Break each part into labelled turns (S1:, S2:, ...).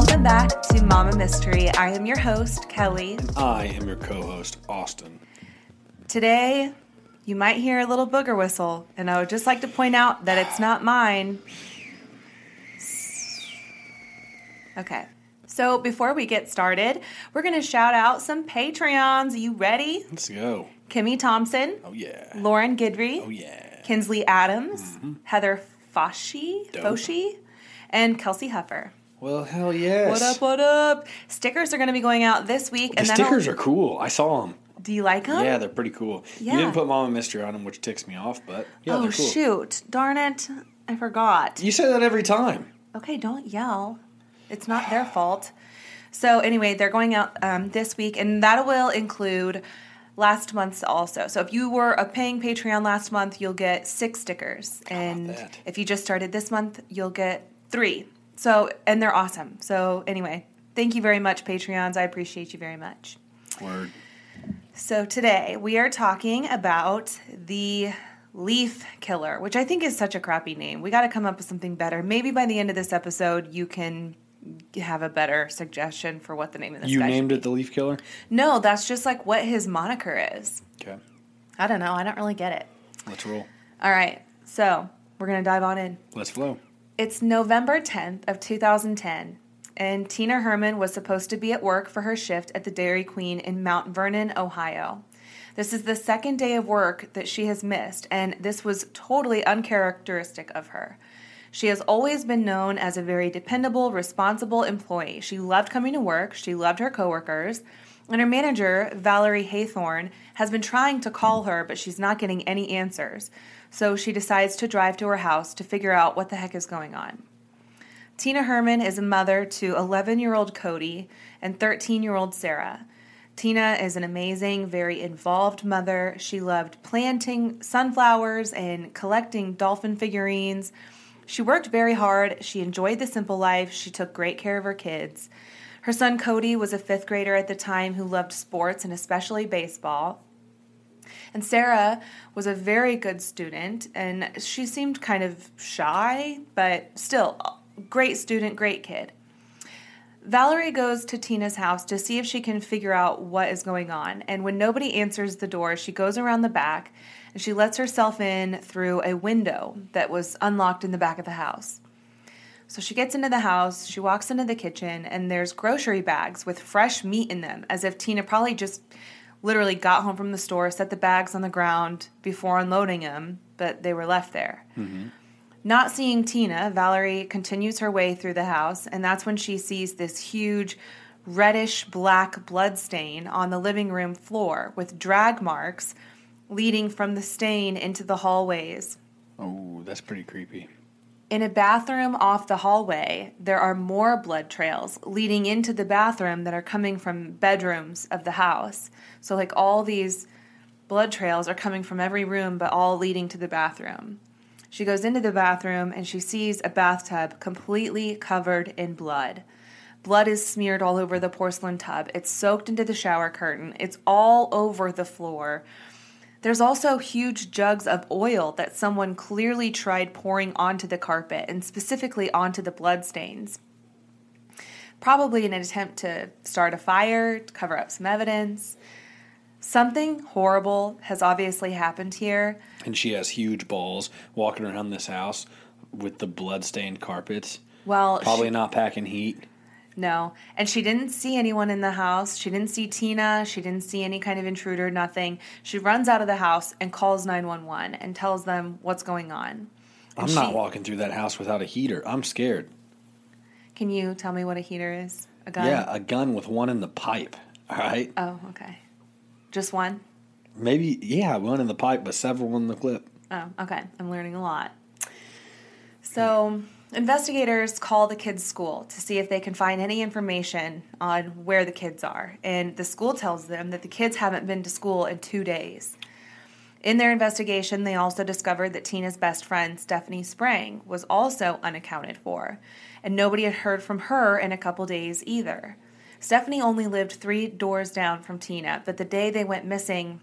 S1: Welcome back to Mama Mystery. I am your host, Kelly.
S2: I am your co host, Austin.
S1: Today, you might hear a little booger whistle, and I would just like to point out that it's not mine. Okay. So, before we get started, we're going to shout out some Patreons. Are you ready?
S2: Let's go.
S1: Kimmy Thompson,
S2: Oh, yeah.
S1: Lauren Gidry,
S2: Oh, yeah.
S1: Kinsley Adams, mm-hmm. Heather Foshi,
S2: Dope.
S1: Foshi, and Kelsey Huffer.
S2: Well, hell yes.
S1: What up, what up? Stickers are going to be going out this week.
S2: The
S1: and
S2: stickers are cool. I saw them.
S1: Do you like them?
S2: Yeah, they're pretty cool.
S1: Yeah.
S2: You didn't put Mama Mystery on them, which ticks me off, but yeah,
S1: oh,
S2: they're cool.
S1: shoot. Darn it. I forgot.
S2: You say that every time.
S1: Okay, don't yell. It's not their fault. So, anyway, they're going out um, this week, and that will include last month's also. So, if you were a paying Patreon last month, you'll get six stickers. And if you just started this month, you'll get three. So, and they're awesome. So, anyway, thank you very much, Patreons. I appreciate you very much.
S2: Word.
S1: So today we are talking about the leaf killer, which I think is such a crappy name. We got to come up with something better. Maybe by the end of this episode, you can have a better suggestion for what the name of this
S2: You named it the Leaf Killer?
S1: No, that's just like what his moniker is.
S2: Okay.
S1: I don't know. I don't really get it.
S2: Let's roll.
S1: All right. So we're going to dive on in.
S2: Let's flow.
S1: It's November 10th of 2010, and Tina Herrmann was supposed to be at work for her shift at the Dairy Queen in Mount Vernon, Ohio. This is the second day of work that she has missed, and this was totally uncharacteristic of her. She has always been known as a very dependable, responsible employee. She loved coming to work, she loved her coworkers, and her manager, Valerie Haythorne, has been trying to call her, but she's not getting any answers. So she decides to drive to her house to figure out what the heck is going on. Tina Herrmann is a mother to 11 year old Kody and 13 year old Sarah. Tina is an amazing, very involved mother. She loved planting sunflowers and collecting dolphin figurines. She worked very hard. She enjoyed the simple life. She took great care of her kids. Her son Kody was a fifth grader at the time who loved sports and especially baseball. And Sarah was a very good student, and she seemed kind of shy, but still, great student, great kid. Valerie goes to Tina's house to see if she can figure out what is going on. And when nobody answers the door, she goes around the back and she lets herself in through a window that was unlocked in the back of the house. So she gets into the house, she walks into the kitchen, and there's grocery bags with fresh meat in them, as if Tina probably just literally got home from the store, set the bags on the ground before unloading them, but they were left there. Mm-hmm. Not seeing Tina, Valerie continues her way through the house, and that's when she sees this huge reddish black blood stain on the living room floor with drag marks leading from the stain into the hallways.
S2: Oh, that's pretty creepy.
S1: In a bathroom off the hallway, there are more blood trails leading into the bathroom that are coming from bedrooms of the house. So, like, all these blood trails are coming from every room, but all leading to the bathroom. She goes into the bathroom and she sees a bathtub completely covered in blood. Blood is smeared all over the porcelain tub. It's soaked into the shower curtain. It's all over the floor. There's also huge jugs of oil that someone clearly tried pouring onto the carpet and specifically onto the bloodstains. Probably in an attempt to start a fire, to cover up some evidence. Something horrible has obviously happened here.
S2: And she has huge balls walking around this house with the blood-stained carpets.
S1: Well,
S2: Probably
S1: she-
S2: not packing heat.
S1: No. And she didn't see anyone in the house. She didn't see Tina. She didn't see any kind of intruder, nothing. She runs out of the house and calls 911 and tells them what's going on. And
S2: I'm not walking through that house without a heater. I'm scared.
S1: Can you tell me what a heater is? A gun?
S2: Yeah, a gun with one in the pipe. All right.
S1: Oh, okay. Just one?
S2: Maybe, yeah, one in the pipe, but several in the clip.
S1: Oh, okay. I'm learning a lot. So, investigators call the kids' school to see if they can find any information on where the kids are. And the school tells them that the kids haven't been to school in two days. In their investigation, they also discovered that Tina's best friend, Stephanie Sprang, was also unaccounted for, and nobody had heard from her in a couple days either. Stephanie only lived three doors down from Tina, but the day they went missing,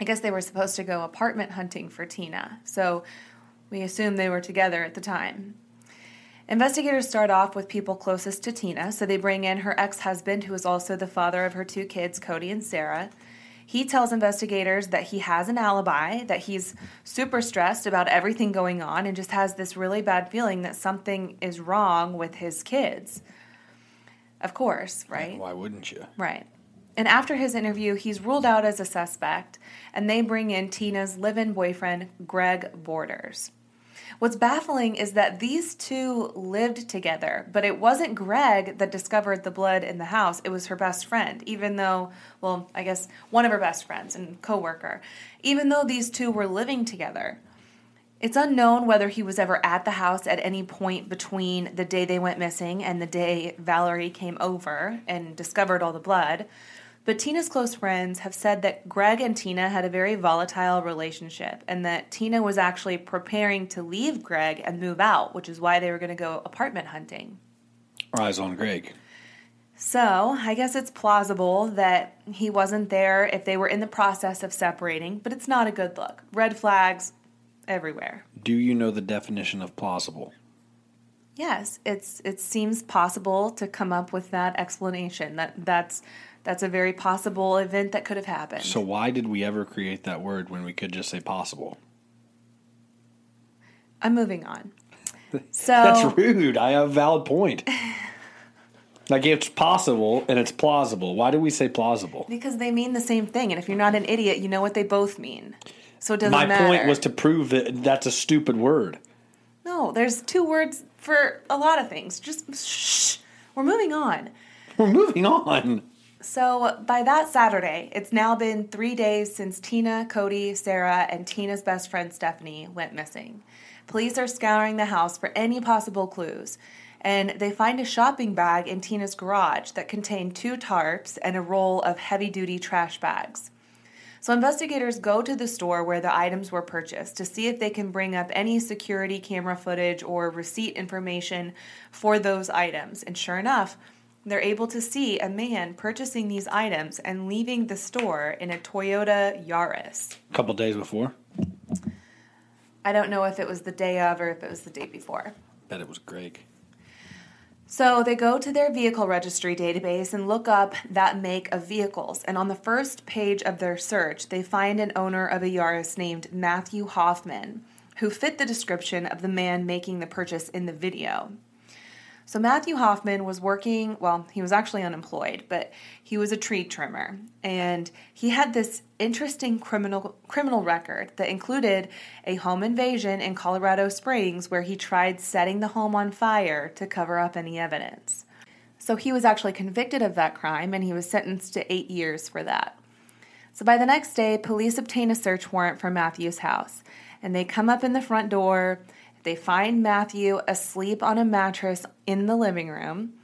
S1: I guess they were supposed to go apartment hunting for Tina, so we assume they were together at the time. Investigators start off with people closest to Tina, so they bring in her ex husband, who is also the father of her two kids, Kody and Sarah. He tells investigators that he has an alibi, that he's super stressed about everything going on, and just has this really bad feeling that something is wrong with his kids. Of course, right?
S2: Why wouldn't you?
S1: Right. And after his interview, he's ruled out as a suspect, and they bring in Tina's live in boyfriend, Greg Borders. What's baffling is that these two lived together, but it wasn't Greg that discovered the blood in the house. It was her best friend, even though, well, I guess one of her best friends and coworker. Even though these two were living together. It's unknown whether he was ever at the house at any point between the day they went missing and the day Valerie came over and discovered all the blood. But Tina's close friends have said that Greg and Tina had a very volatile relationship and that Tina was actually preparing to leave Greg and move out, which is why they were going to go apartment hunting.
S2: Eyes on Greg.
S1: So, I guess it's plausible that he wasn't there if they were in the process of separating, but it's not a good look. Red flags everywhere.
S2: Do you know the definition of plausible?
S1: Yes, it's it seems possible to come up with that explanation. That that's that's a very possible event that could have happened.
S2: So why did we ever create that word when we could just say possible?
S1: I'm moving on. So
S2: That's rude. I have a valid point. like it's possible and it's plausible. Why do we say plausible?
S1: because they mean the same thing, and if you're not an idiot, you know what they both mean. So it doesn't
S2: My
S1: matter.
S2: point was to prove that that's a stupid word.
S1: no. There's two words for a lot of things. Just shh. We're moving on.
S2: We're moving on.
S1: So by that Saturday, it's now been three days since Tina, Kody, Sarah, and Tina's best friend Stephanie went missing. Police are scouring the house for any possible clues, and they find a shopping bag in Tina's garage that contained two tarps and a roll of heavy duty trash bags. So investigators go to the store where the items were purchased to see if they can bring up any security camera footage or receipt information for those items. And sure enough, they're able to see a man purchasing these items and leaving the store in a Toyota Yaris.
S2: A couple days before.
S1: I don't know if it was the day of or if it was the day before.
S2: Bet it was Greg.
S1: So they go to their vehicle registry database and look up that make of vehicles. And on the first page of their search, they find an owner of a Yaris named Matthew Hoffman, who fit the description of the man making the purchase in the video. So Matthew Hoffman was working, well, he was actually unemployed, but he was a tree trimmer and he had this interesting criminal criminal record that included a home invasion in Colorado Springs where he tried setting the home on fire to cover up any evidence. So he was actually convicted of that crime and he was sentenced to 8 years for that. So by the next day, police obtain a search warrant for Matthew's house and they come up in the front door they find Matthew asleep on a mattress in the living room.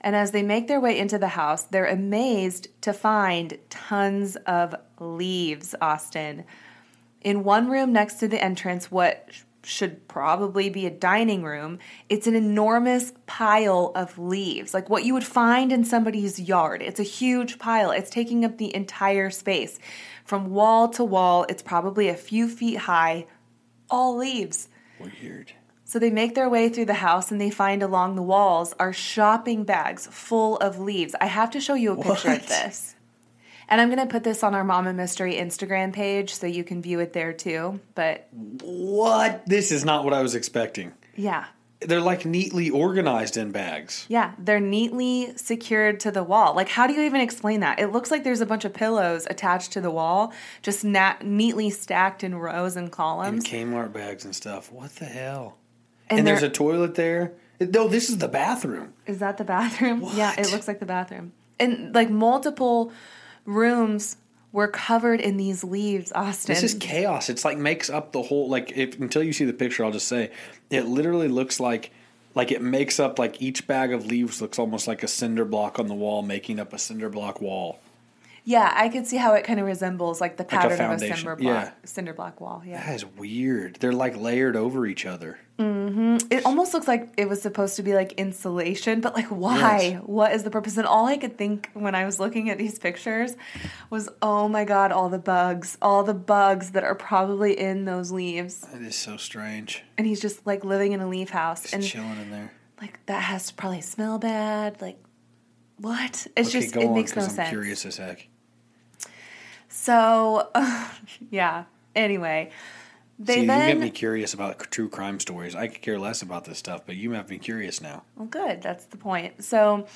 S1: And as they make their way into the house, they're amazed to find tons of leaves, Austin. In one room next to the entrance, what should probably be a dining room, it's an enormous pile of leaves, like what you would find in somebody's yard. It's a huge pile, it's taking up the entire space. From wall to wall, it's probably a few feet high, all leaves.
S2: Weird.
S1: So they make their way through the house and they find along the walls are shopping bags full of leaves. I have to show you a picture
S2: What?
S1: of this. And I'm going to put this on our Mama Mystery Instagram page so you can view it there too. But
S2: What? This is not what I was expecting.
S1: yeah,
S2: They're like neatly organized in bags.
S1: yeah, they're neatly secured to the wall. Like, how do you even explain that? It looks like there's a bunch of pillows attached to the wall, just na- neatly stacked in rows and
S2: And
S1: columns.
S2: Kmart bags and stuff. What the hell?
S1: And,
S2: And, there's a toilet there. No, this is the bathroom.
S1: Is that the bathroom? Yeah, it looks like the bathroom. And like multiple rooms were covered in these leaves, Austin.
S2: This is chaos. It's like makes up the whole like if until you see the picture, I'll just say it literally looks like like it makes up like each bag of leaves looks almost like a cinder block on the wall, making up a cinder block wall.
S1: Yeah, I could see how it kind of resembles like the
S2: a
S1: pattern of a
S2: foundation,
S1: cinder block,
S2: yeah.
S1: cinder block wall. Yeah,
S2: That is weird. They're like layered over each other. Mm-hmm.
S1: it almost looks like it was supposed to be like insulation, but like why?
S2: Yes.
S1: What is the purpose? And all I could think when I was looking at these pictures was, oh my god, all the bugs, all the bugs that are probably in those leaves.
S2: It is so strange.
S1: And he's just like living in a leaf house,
S2: Just
S1: and
S2: chilling in there.
S1: like that has to probably smell bad. Like what? It's
S2: okay,
S1: just it
S2: on,
S1: makes no
S2: I'm
S1: sense.
S2: curious as heck.
S1: So, yeah. Anyway, they
S2: See,
S1: then
S2: you get me curious about true crime stories. I could care less about this stuff, but you have me curious now.
S1: Well, good. That's the point. So,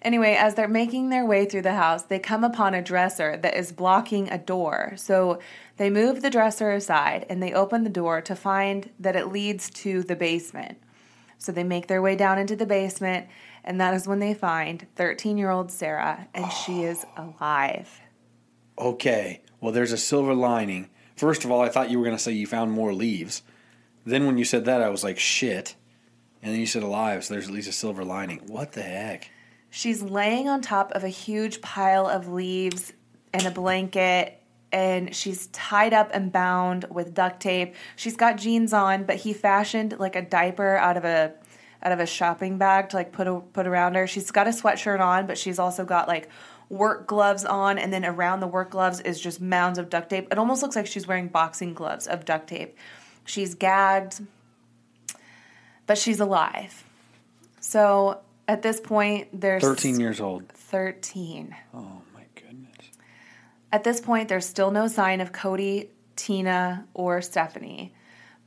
S1: anyway, as they're making their way through the house, they come upon a dresser that is blocking a door. So, they move the dresser aside and they open the door to find that it leads to the basement. So, they make their way down into the basement, and that is when they find 13 year old Sarah, and she is alive.
S2: Okay, well, there's a silver lining. First of all, I thought you were going to say you found more leaves. Then when you said that, I was like, shit. And then you said alive, so there's at least a silver lining. What the heck?
S1: She's laying on top of a huge pile of leaves and a blanket, and she's tied up and bound with duct tape. She's got jeans on, but he fashioned like a diaper out of a out of a shopping bag to like put a, put around her. She's got a sweatshirt on, but she's also got like work gloves on, and then around the work gloves is just mounds of duct tape. It almost looks like she's wearing boxing gloves of duct tape. She's gagged, but she's alive. So at this point, there's
S2: 13 years old.
S1: 13.
S2: Oh my goodness.
S1: At this point, there's still no sign of Kody, Tina, or Stephanie.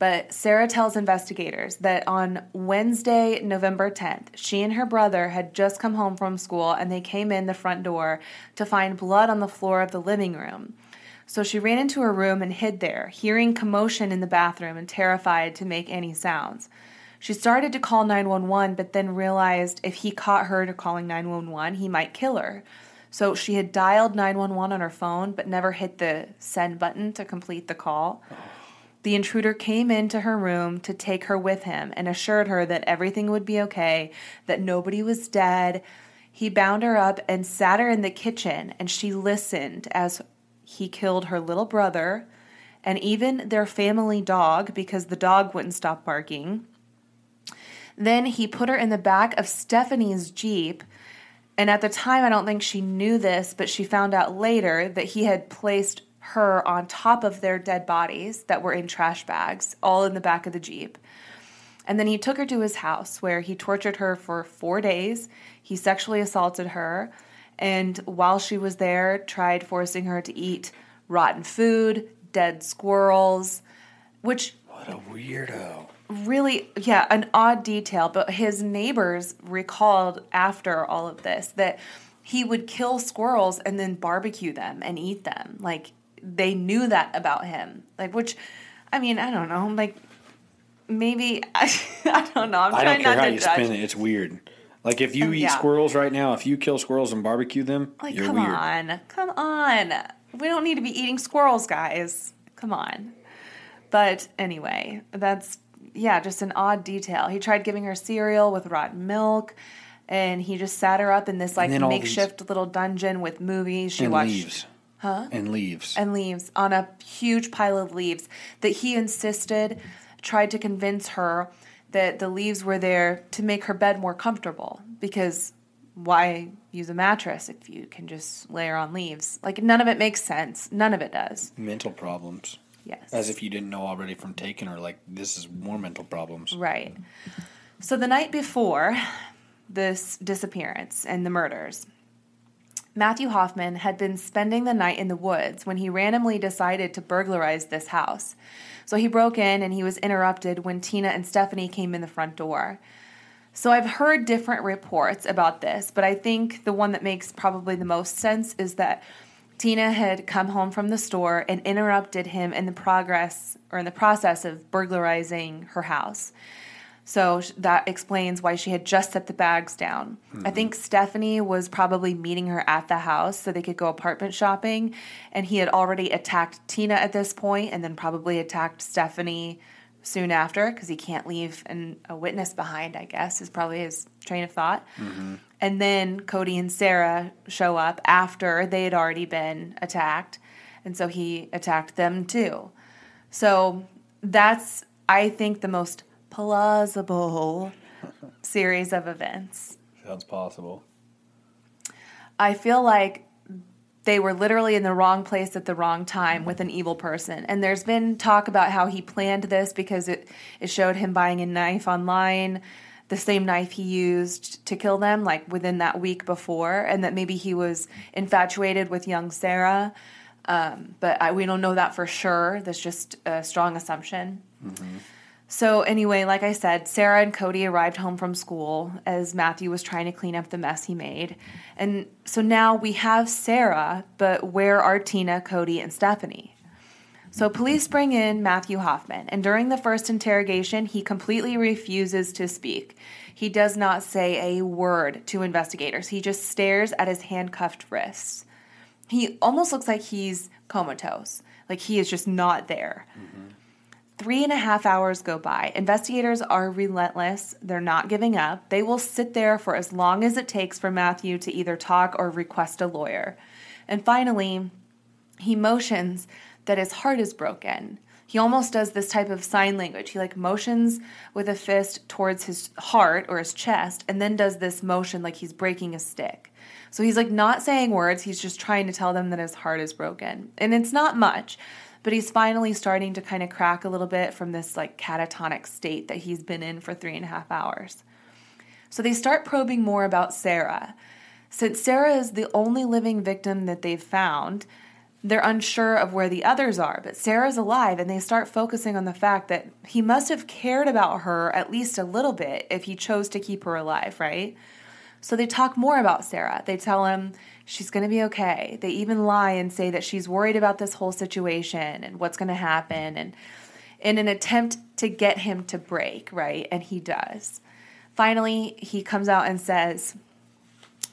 S1: But Sarah tells investigators that on Wednesday, November 10th, she and her brother had just come home from school and they came in the front door to find blood on the floor of the living room. So she ran into her room and hid there, hearing commotion in the bathroom and terrified to make any sounds. She started to call 911, but then realized if he caught her calling 911, he might kill her. So she had dialed 911 on her phone, but never hit the send button to complete the call. Oh. The intruder came into her room to take her with him and assured her that everything would be okay, that nobody was dead. He bound her up and sat her in the kitchen, and she listened as he killed her little brother and even their family dog because the dog wouldn't stop barking. Then he put her in the back of Stephanie's Jeep. And at the time, I don't think she knew this, but she found out later that he had placed her on top of their dead bodies that were in trash bags, all in the back of the Jeep. And then he took her to his house where he tortured her for four days. He sexually assaulted her. And while she was there, tried forcing her to eat rotten food, dead squirrels, which
S2: What a weirdo.
S1: really yeah an odd detail but his neighbors recalled after all of this that he would kill squirrels and then barbecue them and eat them like they knew that about him like which i mean i don't know like maybe i, I don't know i'm
S2: I
S1: trying
S2: don't care
S1: not
S2: how
S1: to
S2: you
S1: judge
S2: spin it. It's weird. Like if you
S1: Oh,
S2: eat
S1: yeah.
S2: squirrels right now, if you kill squirrels and barbecue them,
S1: like
S2: you're
S1: come
S2: weird.
S1: on come on we don't need to be eating squirrels guys come on but anyway that's yeah just an odd detail he tried giving her cereal with rotten milk and he just sat her up in this like
S2: then all
S1: makeshift little dungeon with movies she
S2: And
S1: watched
S2: leaves. Huh? And leaves.
S1: and leaves on a huge pile of leaves that he insisted tried to convince her that the leaves were there to make her bed more comfortable because why use a mattress if you can just layer on leaves like none of it makes sense none of it does
S2: mental problems.
S1: yes
S2: As if you didn't know already from taking her, like this is more mental problems.
S1: right so the night before this disappearance and the murders Matthew Hoffman had been spending the night in the woods when he randomly decided to burglarize this house. So he broke in and he was interrupted when Tina and Stephanie came in the front door. So I've heard different reports about this, but I think the one that makes probably the most sense is that Tina had come home from the store and interrupted him in the progress or in the process of burglarizing her house. So that explains why she had just set the bags down. I hmm. think Stephanie was probably meeting her at the house so they could go apartment shopping. And he had already attacked Tina at this point and then probably attacked Stephanie soon after because he can't leave an, a witness behind, I guess, is probably his train of thought. Mm-hmm. And then Kody and Sarah show up after they had already been attacked. And so he attacked them too. So that's, I think, the most plausible series of events.
S2: Sounds possible.
S1: I feel like they were literally in the wrong place at the wrong time with an evil person. And there's been talk about how he planned this because it, it showed him buying a knife online, the same knife he used to kill them, like within that week before, and that maybe he was infatuated with young Sarah. Um, but I, we don't know that for sure. That's just a strong assumption. So, anyway, like I said, Sarah and Kody arrived home from school as Matthew was trying to clean up the mess he made. And so now we have Sarah, but where are Tina, Kody, and Stephanie? So, police bring in Matthew Hoffman, and during the first interrogation, he completely refuses to speak. He does not say a word to investigators, he just stares at his handcuffed wrists. He almost looks like he's comatose, like he is just not there. Mm-hmm. Three and a half hours go by. Investigators are relentless. They're not giving up. They will sit there for as long as it takes for Matthew to either talk or request a lawyer. And finally, he motions that his heart is broken. He almost does this type of sign language. He like motions with a fist towards his heart or his chest and then does this motion like he's breaking a stick. So he's like not saying words, he's just trying to tell them that his heart is broken. And it's not much, but he's finally starting to kind of crack a little bit from this like catatonic state that he's been in for three and a half hours. So they start probing more about Sarah. Since Sarah is the only living victim that they've found, they're unsure of where the others are, but Sarah's alive, and they start focusing on the fact that he must have cared about her at least a little bit if he chose to keep her alive, right? So they talk more about Sarah. They tell him she's going to be okay. They even lie and say that she's worried about this whole situation and what's going to happen, and in an attempt to get him to break, right? And he does. Finally, he comes out and says,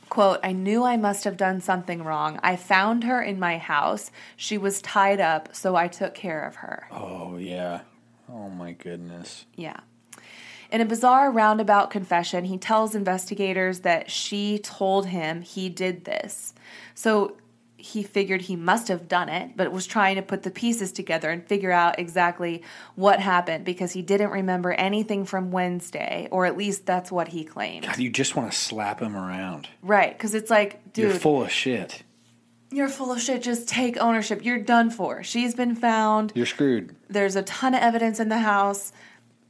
S1: quote i knew i must have done something wrong i found her in my house she was tied up so i took care of her
S2: Oh yeah. Oh my goodness.
S1: yeah in a bizarre roundabout confession he tells investigators that she told him he did this so he figured he must have done it but was trying to put the pieces together and figure out exactly what happened because he didn't remember anything from wednesday or at least that's what he claimed
S2: God, you just want to slap him around.
S1: right because it's like dude
S2: You're full of shit.
S1: You're full of shit. Just take ownership. You're done for. She's been found.
S2: You're screwed.
S1: There's a ton of evidence in the house.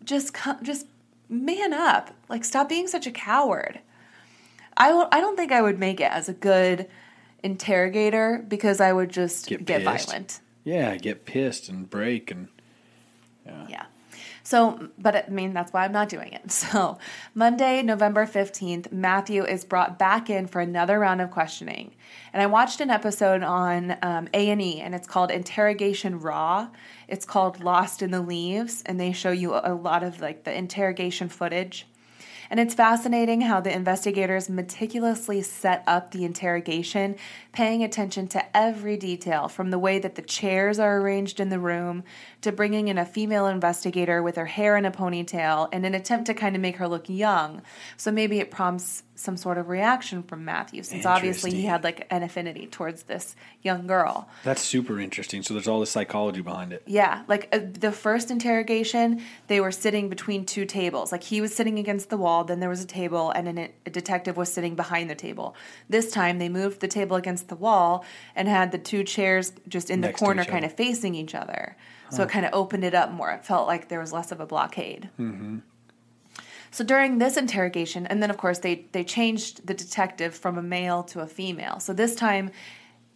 S1: Just come, just man up. Like stop being such a coward. I I don't think I would make it as a good interrogator because I would just
S2: Get
S1: get, violent.
S2: Yeah, get pissed and break and
S1: Yeah. So, but I mean, that's why I'm not doing it. So, Monday, November 15th, Matthew is brought back in for another round of questioning. And I watched an episode on um, A&E, and it's called Interrogation Raw. It's called Lost in the Leaves, and they show you a lot of like the interrogation footage. And it's fascinating how the investigators meticulously set up the interrogation, paying attention to every detail from the way that the chairs are arranged in the room to bringing in a female investigator with her hair in a ponytail in an attempt to kind of make her look young. So maybe it prompts some sort of reaction from Matthew, since obviously he had like an affinity towards this young girl.
S2: that's super interesting. So there's all this psychology behind it.
S1: Yeah, like uh, the first interrogation, they were sitting between two tables. Like he was sitting against the wall, then there was a table, and then a detective was sitting behind the table. This time, they moved the table against the wall and had the two chairs just in the
S2: Next to
S1: corner, kind of facing each other. So it kind of opened it up more. It felt like there was less of a blockade. Mm-hmm. So during this interrogation, and then of course they they changed the detective from a male to a female. So this time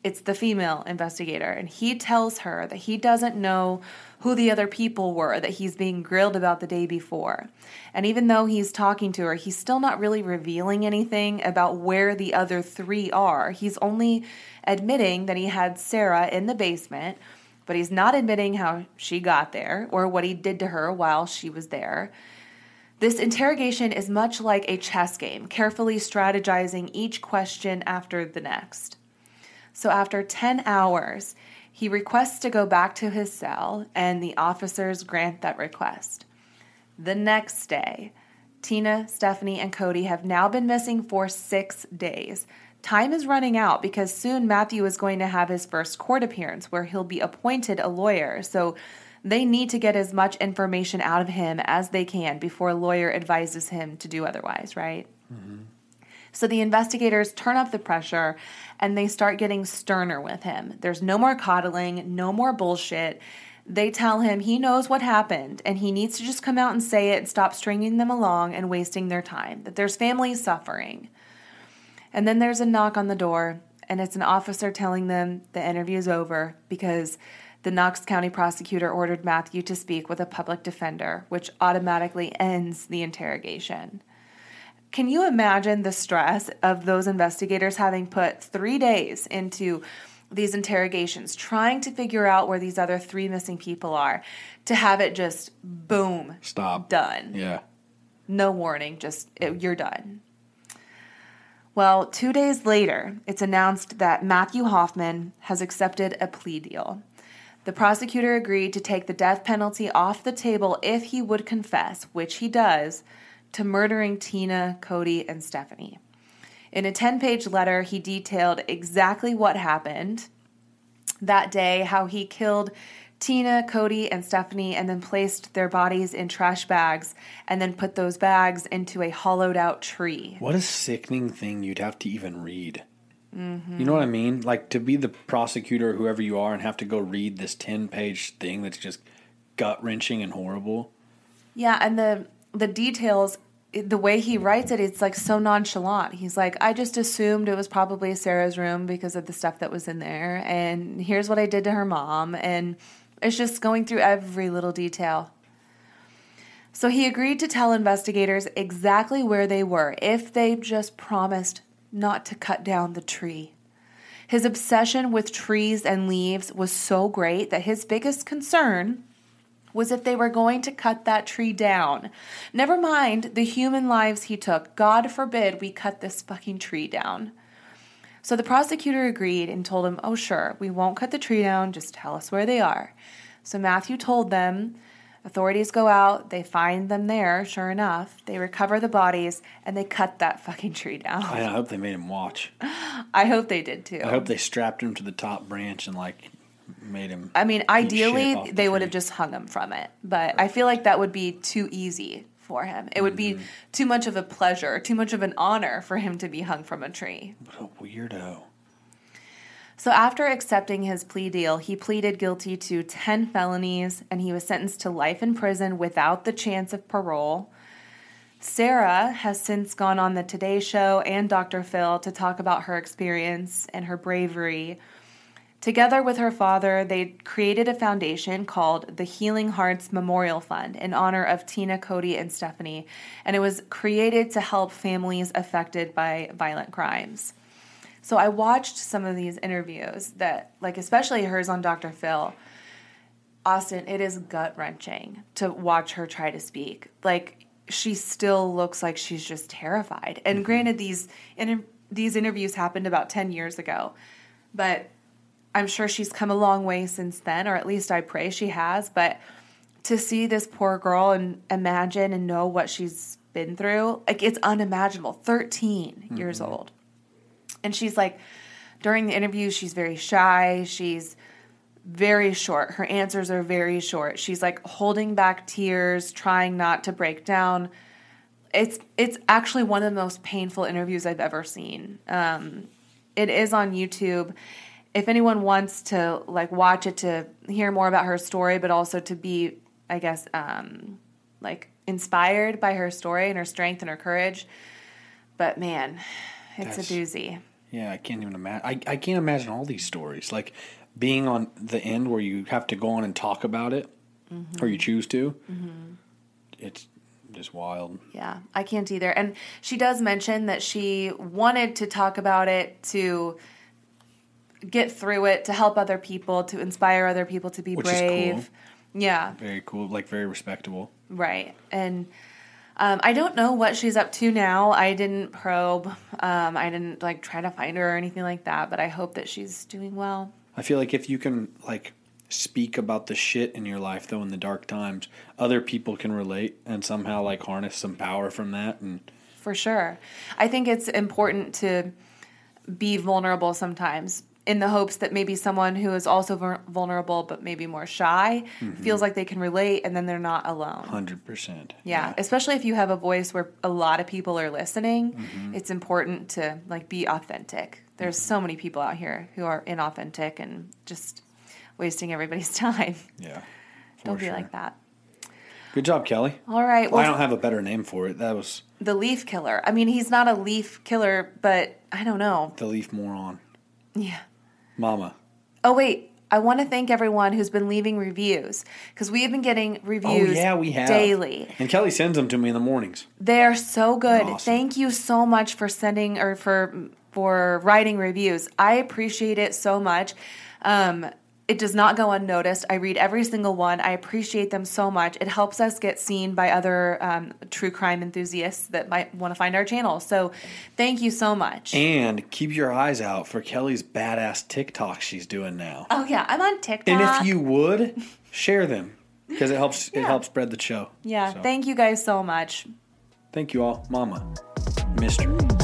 S1: it's the female investigator and he tells her that he doesn't know who the other people were that he's being grilled about the day before. And even though he's talking to her, he's still not really revealing anything about where the other 3 are. He's only admitting that he had Sarah in the basement, but he's not admitting how she got there or what he did to her while she was there. This interrogation is much like a chess game, carefully strategizing each question after the next. So after 10 hours, he requests to go back to his cell, and the officers grant that request. The next day, Tina, Stephanie, and Kody have now been missing for six days. Time is running out because soon Matthew is going to have his first court appearance where he'll be appointed a lawyer. So they need to get as much information out of him as they can before a lawyer advises him to do otherwise, right? Mm-hmm. So the investigators turn up the pressure and they start getting sterner with him. There's no more coddling, no more bullshit. They tell him he knows what happened and he needs to just come out and say it and stop stringing them along and wasting their time, that there's families suffering. And then there's a knock on the door, and it's an officer telling them the interview is over because the Knox County prosecutor ordered Matthew to speak with a public defender, which automatically ends the interrogation. Can you imagine the stress of those investigators having put three days into these interrogations, trying to figure out where these other three missing people are, to have it just boom,
S2: stop,
S1: done.
S2: Yeah.
S1: No warning, just it, you're done. Well, two days later, it's announced that Matthew Hoffman has accepted a plea deal. The prosecutor agreed to take the death penalty off the table if he would confess, which he does, to murdering Tina, Kody, and Stephanie. In a 10 page letter, he detailed exactly what happened that day, how he killed Tina, Kody, and Stephanie, and then placed their bodies in trash bags and then put those bags into a hollowed out tree.
S2: What a sickening thing you'd have to even read. Mm-hmm. You know what I mean? Like to be the prosecutor, whoever you are, and have to go read this 10 page thing that's just gut wrenching and horrible.
S1: Yeah, and the the details the way he writes it, it's like so nonchalant. He's like, I just assumed it was probably Sarah's room because of the stuff that was in there. And here's what I did to her mom. And it's just going through every little detail. So he agreed to tell investigators exactly where they were if they just promised not to cut down the tree. His obsession with trees and leaves was so great that his biggest concern was if they were going to cut that tree down. Never mind the human lives he took. God forbid we cut this fucking tree down. So the prosecutor agreed and told him, Oh, sure, we won't cut the tree down, just tell us where they are. So Matthew told them. Authorities go out, they find them there, sure enough. They recover the bodies and they cut that fucking tree down.
S2: I hope they made him watch.
S1: I hope they did too.
S2: I hope they strapped him to the top branch and like made him.
S1: I mean, ideally, the they would have just hung him from it, but I feel like that would be too easy for him. It would be mm-hmm. too much of a pleasure, too much of an honor for him to be hung from a tree.
S2: What a weirdo.
S1: So, after accepting his plea deal, he pleaded guilty to 10 felonies and he was sentenced to life in prison without the chance of parole. Sarah has since gone on the Today Show and Dr. Phil to talk about her experience and her bravery Together with her father, they created a foundation called the Healing Hearts Memorial Fund in honor of Tina, Kody, and Stephanie, and it was created to help families affected by violent crimes. So I watched some of these interviews that, like, especially hers on Dr. Phil. Austin, it is gut wrenching to watch her try to speak. Like, she still looks like she's just terrified. And mm-hmm. granted, these inter- these interviews happened about ten years ago, but I'm sure she's come a long way since then, or at least I pray she has. But to see this poor girl and imagine and know what she's been through, like it's unimaginable. 13 mm-hmm. years old. And she's like, during the interview, she's very shy. She's very short. Her answers are very short. She's like holding back tears, trying not to break down. It's it's actually one of the most painful interviews I've ever seen. Um, it is on YouTube, if anyone wants to like watch it to hear more about her story, but also to be, I guess, um, like inspired by her story and her strength and her courage. But man, it's That's, a doozy.
S2: Yeah, I can't even imagine. I, I can't imagine all these stories. Like being on the end where you have to go on and talk about it, mm-hmm. or you choose to. Mm-hmm. It's just wild.
S1: Yeah, I can't either. And she does mention that she wanted to talk about it to get through it, to help other people, to inspire other people to be Which brave.
S2: Cool.
S1: Yeah.
S2: Very cool, like very respectable.
S1: Right. And Um, I don't know what she's up to now. I didn't probe. Um, I didn't like try to find her or anything like that. But I hope that she's doing well.
S2: I feel like if you can like speak about the shit in your life though in the dark times, other people can relate and somehow like harness some power from that and
S1: For sure, I think it's important to be vulnerable sometimes. In the hopes that maybe someone who is also vul- vulnerable but maybe more shy mm-hmm. feels like they can relate and then they're not alone.
S2: 100%.
S1: Yeah, especially if you have a voice where a lot of people are listening, mm-hmm. it's important to like be authentic. There's mm-hmm. so many people out here who are inauthentic and just wasting everybody's time.
S2: Yeah.
S1: Don't
S2: for
S1: be
S2: sure.
S1: like that.
S2: Good job, Kelly.
S1: All right.
S2: Well, I don't have a better name for it. That was
S1: the leaf killer. I mean, he's not a leaf killer, but I don't know.
S2: the leaf moron.
S1: Yeah.
S2: Mama.
S1: Oh wait, I want to thank everyone who's been leaving reviews because we have been getting reviews
S2: oh yeah, we have
S1: daily.
S2: And Kelly sends them to me in the mornings.
S1: They're so good.
S2: Awesome.
S1: Thank you so much for sending or for for writing reviews. I appreciate it so much. Um, it does not go unnoticed. I read every single one. I appreciate them so much. It helps us get seen by other um, true crime enthusiasts that might want to find our channel. So, thank you so much.
S2: And keep your eyes out for Kelly's badass TikTok she's doing now.
S1: oh yeah, I'm on TikTok.
S2: And if you would share them because it helps it helps spread the show.
S1: yeah,
S2: So,
S1: thank you guys so much.
S2: thank you all, Mama, Mister.